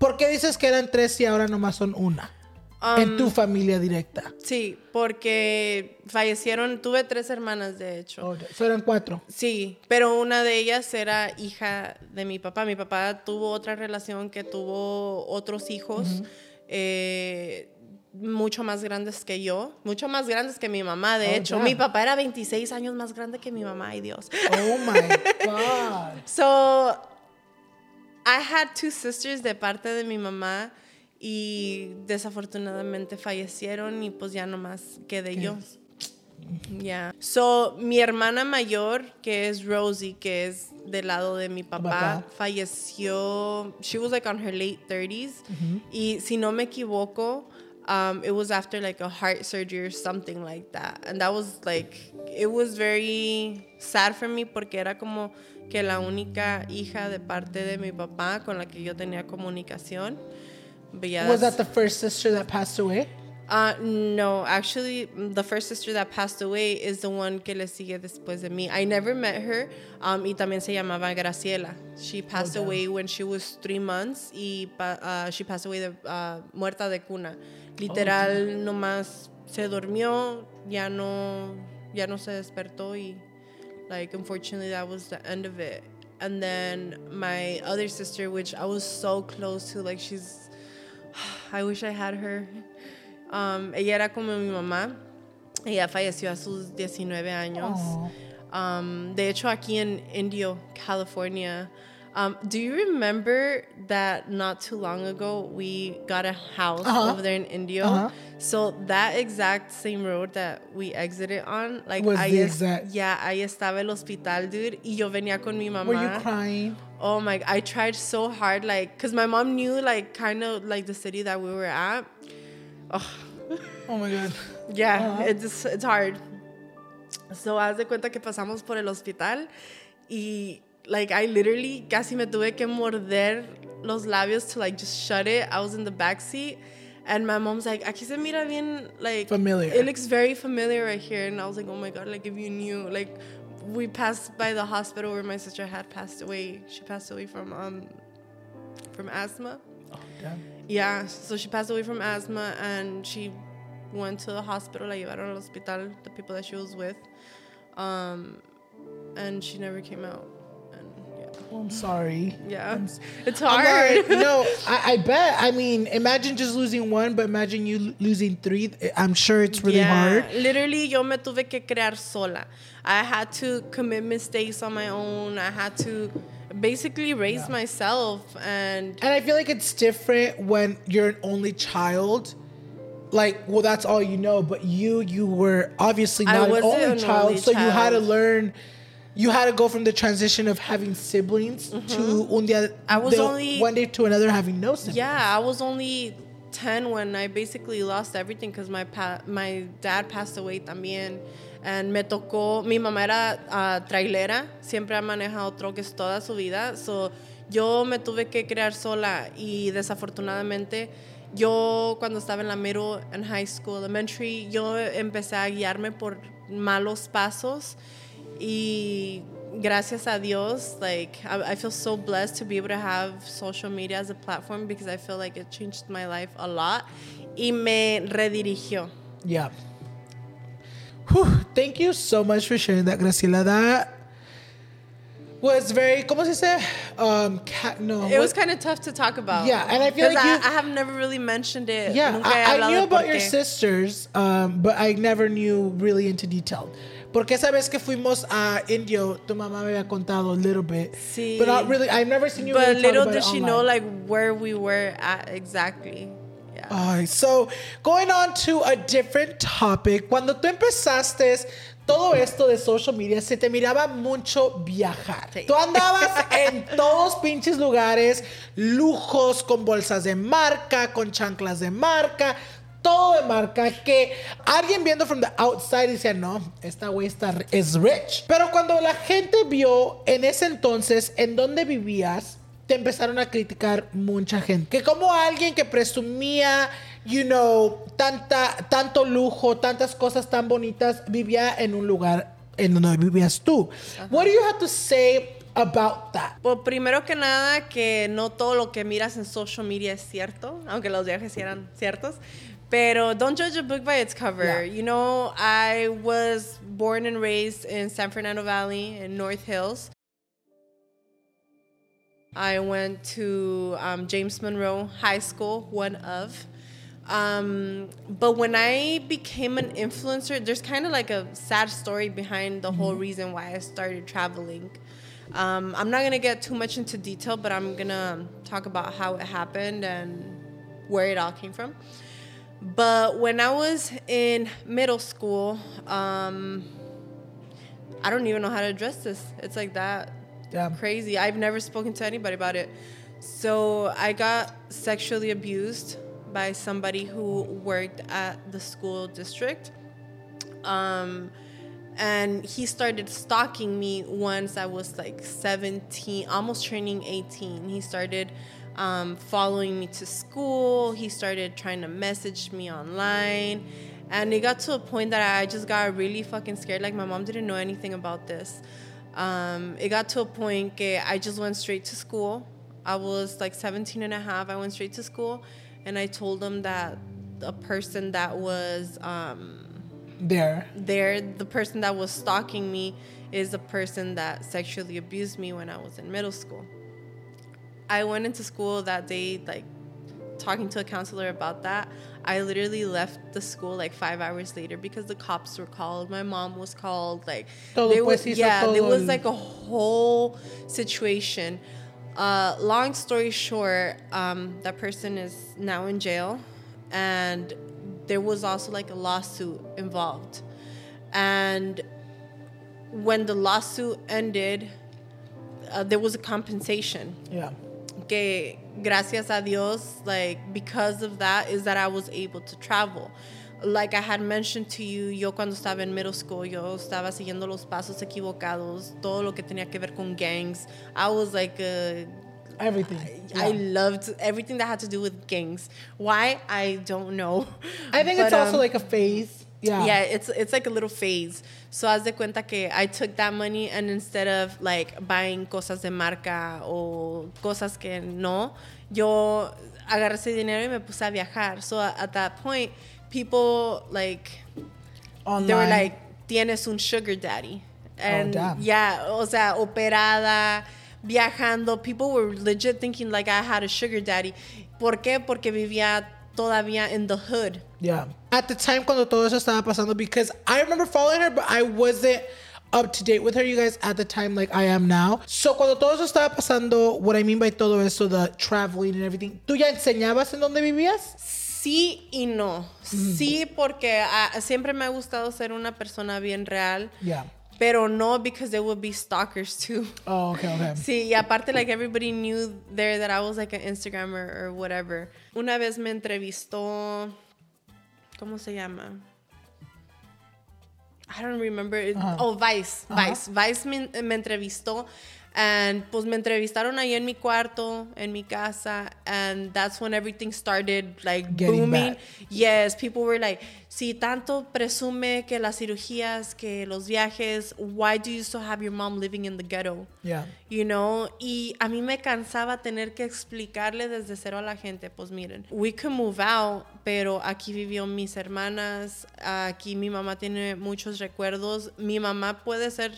¿Por qué dices que eran tres y ahora nomás son una? en tu familia directa. Sí, porque fallecieron, tuve tres hermanas de hecho. Oh, so eran cuatro. Sí, pero una de ellas era hija de mi papá. Mi papá tuvo otra relación que tuvo otros hijos. eh, mucho más grandes que yo, mucho más grandes que mi mamá, de Oh, hecho. Mi papá era 26 años más grande que mi mamá, ay Dios. Oh my God. So, I had two sisters de parte de mi mamá y desafortunadamente fallecieron y pues ya nomás quedé yo. Yeah. So, mi hermana mayor, que es Rosie, que es del lado de mi papá, falleció. She was like on her late 30s. Y si no me equivoco, um, it was after like a heart surgery or something like that. And that was like, it was very sad for me porque era como que la única hija de parte de mi papá con la que yo tenía comunicación. Yeah, Was that the first sister that passed away? Uh, no, actually, the first sister that passed away is the one que le sigue después de mí. I never met her, um, y también se llamaba Graciela. She passed away when she was three months, y uh, she passed away de, uh, muerta de cuna. Literal, nomás se durmió, ya no, ya no se despertó, y like, unfortunately, that was the end of it. And then my other sister, which I was so close to, like, she's, I wish I had her. Um, ella era como mi mamá. Ella falleció a sus 19 años. Um, de hecho, aquí en Indio, California. Um, do you remember that not too long ago we got a house Uh-huh. over there in Indio? Uh-huh. So that exact same road that we exited on, like I Was ahí the exact- yeah, ahí estaba el hospital, dude. Y yo venía con mi mamá. Were you crying? Oh my! I tried so hard, like, cause my mom knew, like, kind of like the city that we were at. Oh, Oh my God. yeah, it's it's hard. So haz de cuenta que pasamos por el hospital y like I literally casi me tuve que morder los labios to like just shut it. I was in the back seat and my mom's like, aquí se mira bien like Familiar. It looks very familiar right here and I was like, oh my god, like if you knew like we passed by the hospital where my sister had passed away. She passed away from um from asthma. Damn. Yeah, so she passed away from asthma and she went to the hospital, la llevaron al hospital, the people that she was with. Um, and she never came out. And yeah. Oh, I'm sorry. Yeah. I'm s- It's I'm hard. not- no, I, I bet. I mean, imagine just losing one, but imagine you losing three. I'm sure it's really yeah. hard. Literally, yo me tuve que crear sola. I had to commit mistakes on my own. I had to basically raise myself and And I feel like it's different when you're an only child. Like, well, that's all you know. But you, you were obviously not an wasn't only an child, only so you had to learn you had to go from the transition of having siblings to un día, Mm-hmm. I was de only- one day to another having no siblings. Yeah, I was only 10 when I basically lost everything because my pa- my dad passed away también. And me tocó, mi mamá era ah, trailera, siempre ha manejado troques toda su vida. So, yo me tuve que criar sola y desafortunadamente yo cuando estaba en la middle and high school, elementary, yo empecé a guiarme por malos pasos y gracias a Dios, like I, I feel so blessed to be able to have social media as a platform because I feel like it changed my life a lot y me redirigió. Yeah. Whew, thank you so much for sharing that, Graciela. That was very, ¿cómo se dice? Um, no. It was kind of tough to talk about. Yeah, and I feel like I, you- I have never really mentioned it. Yeah, I, I knew about your sisters, um, but I never knew really into detail. Porque esa vez que fuimos a Indio, tu mamá me había contado a little bit. Sí. But not really, I've never seen you But really little did she know like where we were at exactly. Yeah. Ay, so, going on to a different topic. Cuando tú empezaste todo esto de social media, se te miraba mucho viajar. Sí. Tú andabas en todos pinches lugares, lujos, con bolsas de marca, con chanclas de marca, todo de marca, que alguien viendo from the outside decía, no, esta güey está, es rich. Pero cuando la gente vio en ese entonces en dónde vivías, te empezaron a criticar mucha gente. Que como alguien que presumía, you know, tanta, tanto lujo, tantas cosas tan bonitas, vivía en un lugar en donde vivías tú. What do you have to say about that? Pues primero que nada, que no todo lo que miras en social media es cierto, aunque los viajes eran ciertos. Pero don't judge a book by its cover. Yeah. You know, I was born and raised in San Fernando Valley in North Hills. I went to um, James Monroe High School, one of. Um, but when I became an influencer, there's kind of like a sad story behind the whole reason why I started traveling. Um, I'm not gonna get too much into detail, but I'm gonna talk about how it happened and where it all came from. But when I was in middle school, um, I don't even know how to address this. It's like that Yeah. crazy. I've never spoken to anybody about it. So I got sexually abused by somebody who worked at the school district. Um, and he started stalking me once I was like 17, almost turning 18. He started um, following me to school. He started trying to message me online. And it got to a point that I just got really fucking scared. Like, my mom didn't know anything about this. Um, it got to a point que I just went straight to school. I was like 17 and a half. I went straight to school and I told them that a person that was um, There. there, the person that was stalking me is the person that sexually abused me when I was in middle school. I went into school that day, like talking to a counselor about that. I literally left the school like five hours later because the cops were called. My mom was called. Like, Todo they was, yeah, there was like a whole situation. Uh, long story short, um, that person is now in jail, and there was also like a lawsuit involved. And when the lawsuit ended, uh, there was a compensation Yeah. Que gracias a Dios, like because of that, is that I was able to travel. Like I had mentioned to you, yo cuando estaba en middle school, yo estaba siguiendo los pasos equivocados, todo lo que tenía que ver con gangs. I was like a Everything. I Yeah. loved everything that had to do with gangs. Why? I don't know. I think it's also um, like a phase. Yeah. yeah, it's it's like a little phase. So haz de cuenta que I took that money and instead of like buying cosas de marca o cosas que no, yo agarré ese dinero y me puse a viajar. So at that point, people like Online. they were like, tienes un sugar daddy. And damn. yeah, o sea, operada, viajando. People were legit thinking like I had a sugar daddy. ¿Por qué? Porque vivía todavía in the hood. Yeah. At the time cuando todo eso estaba pasando, because I remember following her, but I wasn't up to date with her, you guys, at the time like I am now. So cuando todo eso estaba pasando, what I mean by todo eso, the traveling and everything, ¿tú ya enseñabas en dónde vivías? Sí y no. Sí, porque ah, siempre me ha gustado ser una persona bien real. Yeah. Pero no because there would be stalkers too. Oh, okay, okay. Sí, y aparte, like, everybody knew there that I was, like, an Instagrammer or whatever. Una vez me entrevistó, ¿cómo se llama? I don't remember. it- Oh, Vice. Vice. Vice me, me entrevistó. And pues me entrevistaron ahí en mi cuarto, en mi casa. And that's when everything started like Getting booming. back. Yes, people were like, si tanto presume que las cirugías, que los viajes, why do you still have your mom living in the ghetto? Yeah. You know, y a mí me cansaba tener que explicarle desde cero a la gente, pues miren, we can move out, pero aquí vivió mis hermanas, aquí mi mamá tiene muchos recuerdos, mi mamá puede ser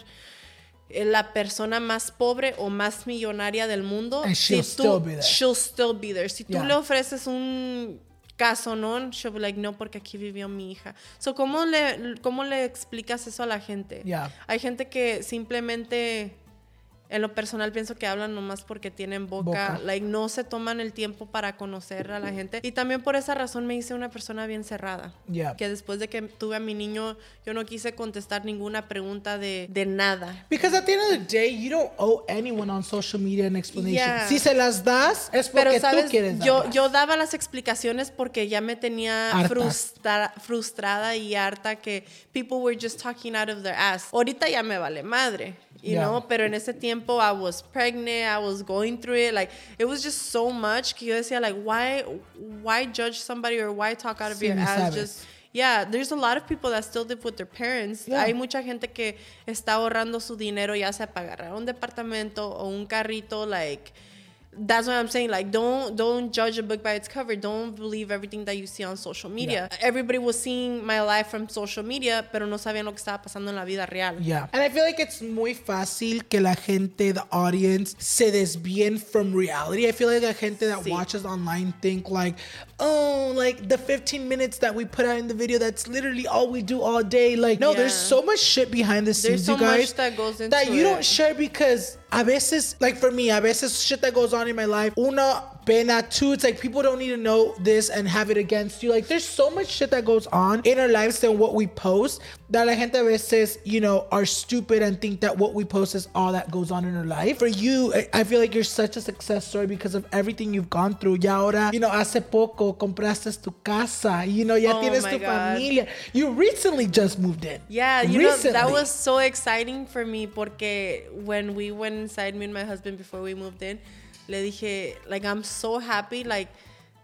la persona más pobre o más millonaria del mundo. And she'll si tú- still be there. She'll still be there. Si tú le ofreces un caso, ¿no? She'll be like, no, porque aquí vivió mi hija. So, ¿cómo le, cómo le explicas eso a la gente? Yeah. Hay gente que simplemente, en lo personal, pienso que hablan nomás porque tienen boca. Boca. Like, no se toman el tiempo para conocer a la gente. Y también por esa razón me hice una persona bien cerrada. Yeah. Que después de que tuve a mi niño, yo no quise contestar ninguna pregunta de, de nada. Because at the end of the day, you don't owe anyone on social media an explanation. Yeah. Si se las das, es porque Pero, ¿sabes? tú quieres Yo, darlas. yo daba las explicaciones porque ya me tenía frustra- frustrada y harta que people were just talking out of their ass. Ahorita ya me vale madre. You Yeah. know, pero en ese tiempo I was pregnant, I was going through it, like it was just so much que yo decía like why why judge somebody or why talk out of Sí, your ass sabes. just Yeah, there's a lot of people that still live with their parents. Yeah. Hay mucha gente que está ahorrando su dinero ya sea para agarrar un departamento o un carrito like that's what I'm saying. Like, don't don't judge a book by its cover. Don't believe everything that you see on social media. Everybody was seeing my life from social media, pero no sabían lo que estaba pasando en la vida real. Yeah. And I feel like it's muy fácil que la gente, the audience, se desvíen from reality. I feel like the gente that Sí. watches online think like, oh, like the 15 minutes that we put out in the video, that's literally all we do all day. Like, no, there's so much shit behind the scenes, so you guys. much that goes that into you don't share because a veces, like for me, a veces shit that goes on in my life, una, pena, two, it's like people don't need to know this and have it against you. Like there's so much shit that goes on in our lives than what we post that la gente a veces, you know, are stupid and think that what we post is all that goes on in our life. For you, I- feel like you're such a success story because of everything you've gone through. Ya ahora, you know, hace poco compraste tu casa, you know, ya Oh tienes tu God. familia. You recently just moved in. Yeah, you know, that was so exciting for me porque when we went inside, me and my husband, before we moved in, le dije, like, I'm so happy, like,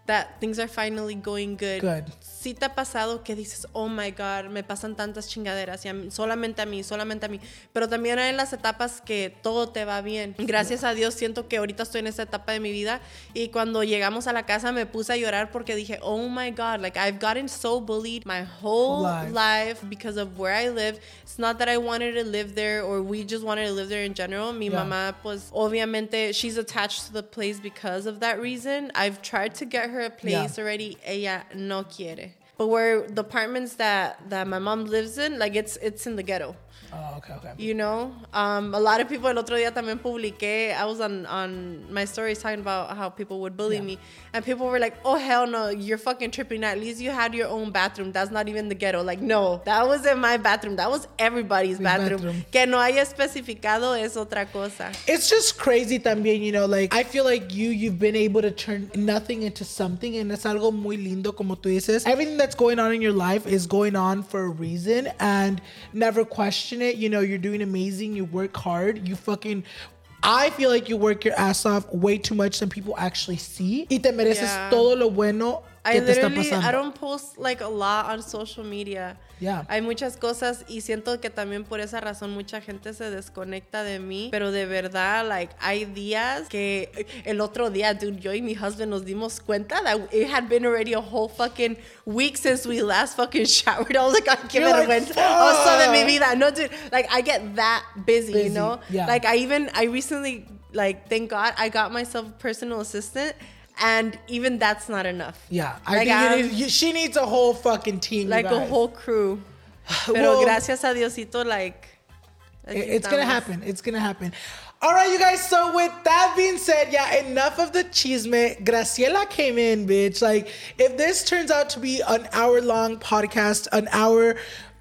that things are finally going good. Good. Sí te ha pasado que dices, oh my God, me pasan tantas chingaderas, y a mí- solamente a mí, solamente a mí. Pero también hay las etapas que todo te va bien. Gracias a Dios siento que ahorita estoy en esa etapa de mi vida y cuando llegamos a la casa me puse a llorar porque dije, oh my God, like I've gotten so bullied my whole Life. life because of where I live. It's not that I wanted to live there or we just wanted to live there in general. Mi Yeah. mamá, pues, obviamente, she's attached to the place because of that reason. I've tried to get her a place Yeah. already. Ella no quiere. But where the apartments that that my mom lives in, like it's it's in the ghetto. Oh, okay, okay. You know, um, a lot of people. El otro día también publiqué. I was on on my stories talking about how people would bully me, and people were like, "Oh hell no, you're fucking tripping." At least you had your own bathroom. That's not even the ghetto. Like, no, that wasn't my bathroom. That was everybody's bathroom. bathroom. Que no haya especificado es otra cosa. it's just crazy también, you know, like I feel like you you've been able to turn nothing into something and it's algo muy lindo como tú dices. Everything that's going on in your life is going on for a reason and never question it. You know, you're doing amazing, you work hard, you fucking I feel like you work your ass off way too much than people actually see. Y te mereces Yeah. todo lo bueno que I te está literally, pasando. I don't post like a lot on social media. Yeah. Hay muchas cosas y siento que también por esa razón mucha gente se desconecta de mí. Pero de verdad, like, hay días que el otro día, dude, yo y mi husband nos dimos cuenta that it had been already a whole fucking week since we last fucking showered. I was like, ay, qué vergüenza. Oso de mi vida. No, dude, like, I get that busy, Busy, you know? yeah. Like, I even, I recently, like, thank God, I got myself a personal assistant. And even that's not enough. yeah, I Like, think you I'm- need- she needs a whole fucking team. like a whole crew. Pero Well- gracias a Diosito, like. It's gonna happen. It's gonna happen. All right, you guys. So with that being said, yeah, enough of the chisme. Graciela came in, bitch. Like, if this turns out to be an hour long podcast, an hour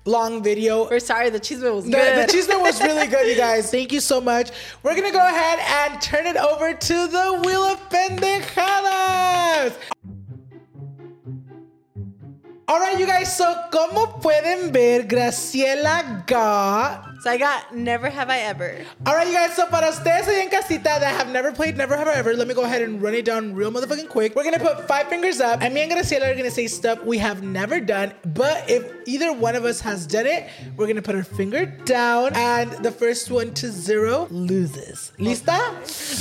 long video. We're sorry, the cheese was The, good. the cheese was really good, you guys. Thank you so much. We're gonna go ahead and turn it over to the Wheel of Pendejadas. All right, you guys. So, como pueden ver, Graciela got. So I got Never Have I Ever. All right, you guys. So, para ustedes ahí en casita that have never played Never Have I Ever, let me go ahead and run it down real motherfucking quick. We're gonna put five fingers up, and me and Graciela are gonna say stuff we have never done. But if either one of us has done it, we're gonna put our finger down, and the first one to zero loses. Lista?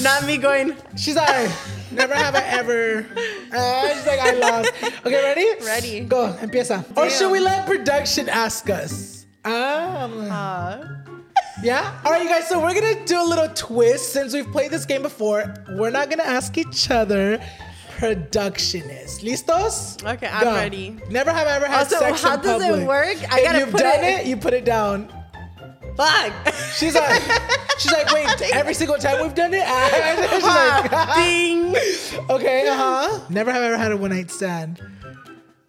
Not me going. She's like, Never have I ever. Uh, she's like, I lost. Okay, ready? Ready. Go, empieza. Or should we let production ask us? Um, Uh, yeah? All right, you guys, so we're gonna do a little twist. Since we've played this game before, we're not gonna ask each other. Production is. ¿Listos? Okay, I'm ready. Never have I ever had Also, sex how in does it work? I if gotta you've put done it- it, you put it down. fuck. She's like, she's like, wait, every single time we've done it? she's like, Ding. okay, uh huh. Never have I ever had a one night stand.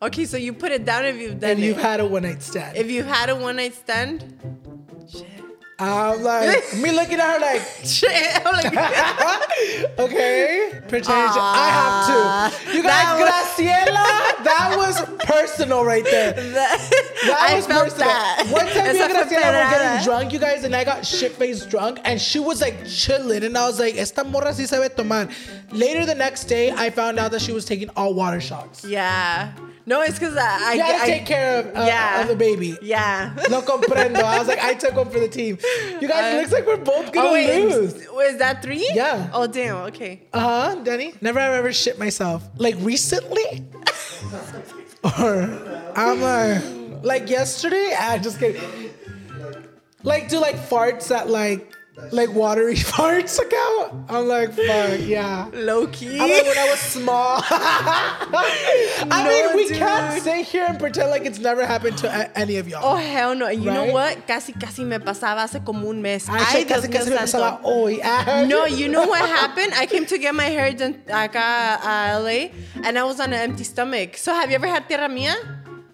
Okay, so you put it down if you've done it. And it. you've had a one night stand. if you've had a one night stand. Shit. I'm like, me looking at her like, Shit. I'm like, okay, percentage. I have ah. to. You guys, That Graciela, that was personal right there. That I was felt personal. that. One time me and Graciela were getting drunk, you guys, and I got shit faced drunk, and she was like chilling, and I was like, esta morra sí sabe tomar. Later the next day, I found out that she was taking all water shots. yeah. No, it's because I, I, You to I take care of, uh, yeah. of the baby. Yeah. No comprendo. I was like, I took one for the team. You guys, it Uh, looks like we're both gonna Oh wait, lose. was that three? Yeah. Oh damn. Okay. Uh huh, Denny. Never have ever shit myself. Like recently? or I'm like, like yesterday? Ah, just kidding. Like, do like farts that like, like watery farts account? I'm like, fuck, yeah. Low key. I'm like when I was small. I No, mean, we can't dude. sit here and pretend like it's never happened to a- any of y'all. Oh hell no! You know what? Casi casi me pasaba hace como un mes. Ay, Ay, casi, Dios casi me pasaba hoy. Ah. No, you know what happened? I came to get my hair done acá a LA, and I was on an empty stomach. So have you ever had tierra mía?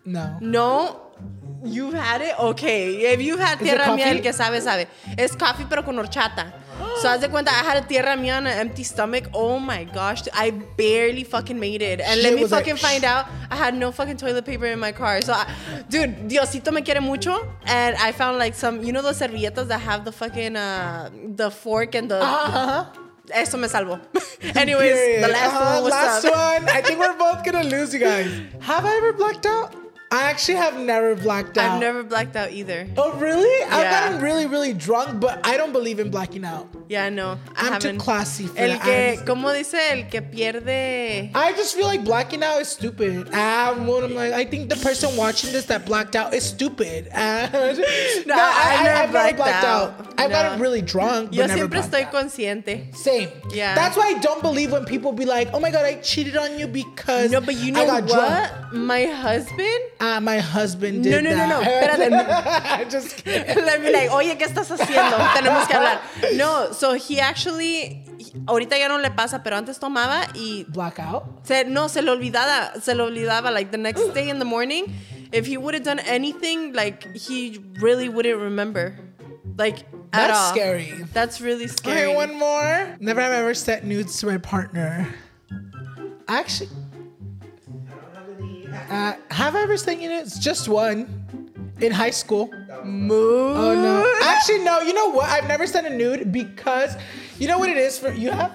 No. No. You've had it? Okay. If you've had tierra mía, el que sabe, sabe. Es coffee, pero con horchata. So haz de cuenta, I had a tierra mía on an empty stomach. Oh my gosh. I barely fucking made it. And let me like, fucking find out, I had no fucking toilet paper in my car. So, I, dude, Diosito me quiere mucho. And I found like some, you know those servilletas that have the fucking, uh, the fork and the... Uh-huh. Eso me salvó. Anyways, Period. the last Uh-huh, one was last up. one. I think we're both gonna lose, you guys. Have I ever blacked out? I actually have never blacked out. I've never blacked out either. Oh really? I've Yeah. gotten really, really drunk, but I don't believe in blacking out. Yeah, no. I I'm too haven't. classy for El that. que, I'm- ¿cómo dice? El que pierde. I just feel like blacking out is stupid. I'm, I'm like, I think the person watching this that blacked out is stupid. And no, I never have blacked blacked out. out. I've No. gotten really drunk, but Yo siempre estoy out. consciente. Same. Yeah. That's why I don't believe when people be like, "Oh my god, I cheated on you because No, but you I know what? drunk." My husband. Ah, my husband No, did no, no, no. that. Espérate. Just kidding. Let me like, oye, ¿qué estás haciendo? Tenemos que hablar. No, so he actually, ahorita ya no le pasa, pero antes tomaba y Blackout. se, no, se le olvidaba, se le olvidaba. Like the next day in the morning, if he would have done anything, like he really wouldn't remember. Like at That's all. scary. That's really scary. Okay, one more. Never have I ever sent nudes to my partner. Actually, uh, have I ever sent you nudes? Just one. In high school. Move. Oh no. Actually, no. You know what? I've never sent a nude because you know what it is for you have.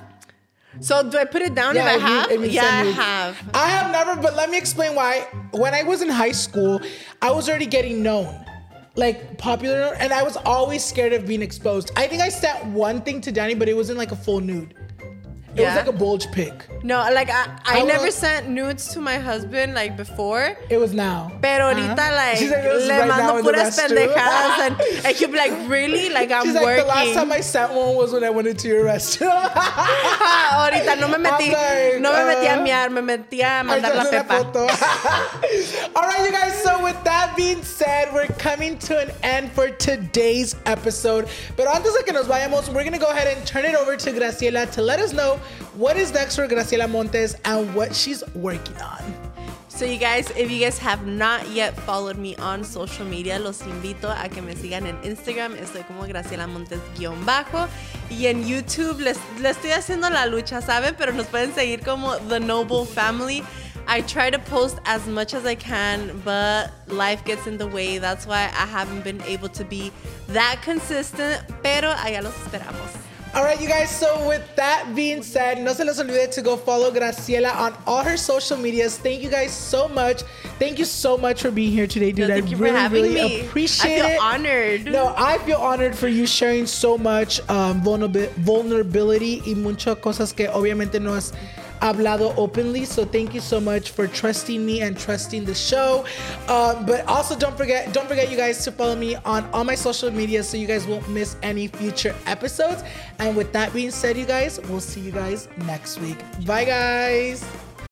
So do I put it down if I if you- have? if yeah, I have. I have never, but let me explain why. When I was in high school, I was already getting known, like popular, and I was always scared of being exposed. I think I sent one thing to Danny, but it wasn't like a full nude. It was Yeah. like a bulge pic. No, like I, I, I never will- sent nudes to my husband like before. It was now. Pero ahorita Uh-huh. like, She's like, "It was le right now mando in the puras restroom." pendejadas and, he'll be like, really? Like I'm She's like, working. the last time I sent one was when I went into your restaurant. Ah, ahorita no me metí, like, no me metí a uh, miar, me metí a I mandar la just did a pepa. All right, you guys. So with that being said, we're coming to an end for today's episode. Pero antes de que nos vayamos, we're gonna go ahead and turn it over to Graciela to let us know what is next for Graciela Montes and what she's working on. So you guys, if you guys have not yet followed me on social media, los invito a que me sigan en Instagram. Estoy como Graciela Montes guión bajo. Y en YouTube les, les estoy haciendo la lucha, ¿saben? Pero nos pueden seguir como The Noble Family. I try to post as much as I can, but life gets in the way. That's why I haven't been able to be that consistent. Pero allá los esperamos. All right, you guys. So with that being said, no se les olvide to go follow Graciela on all her social medias. Thank you guys so much. Thank you so much for being here today, dude. No, thank I you really, for having really me. appreciate I feel it. honored. No, I feel honored for you sharing so much um, vulnerability y muchas cosas que obviamente no has hablado openly. So thank you so much for trusting me and trusting the show. Um, but also don't forget, don't forget you guys to follow me on all my social media so you guys won't miss any future episodes. And with that being said, you guys, we'll see you guys next week. Bye, guys.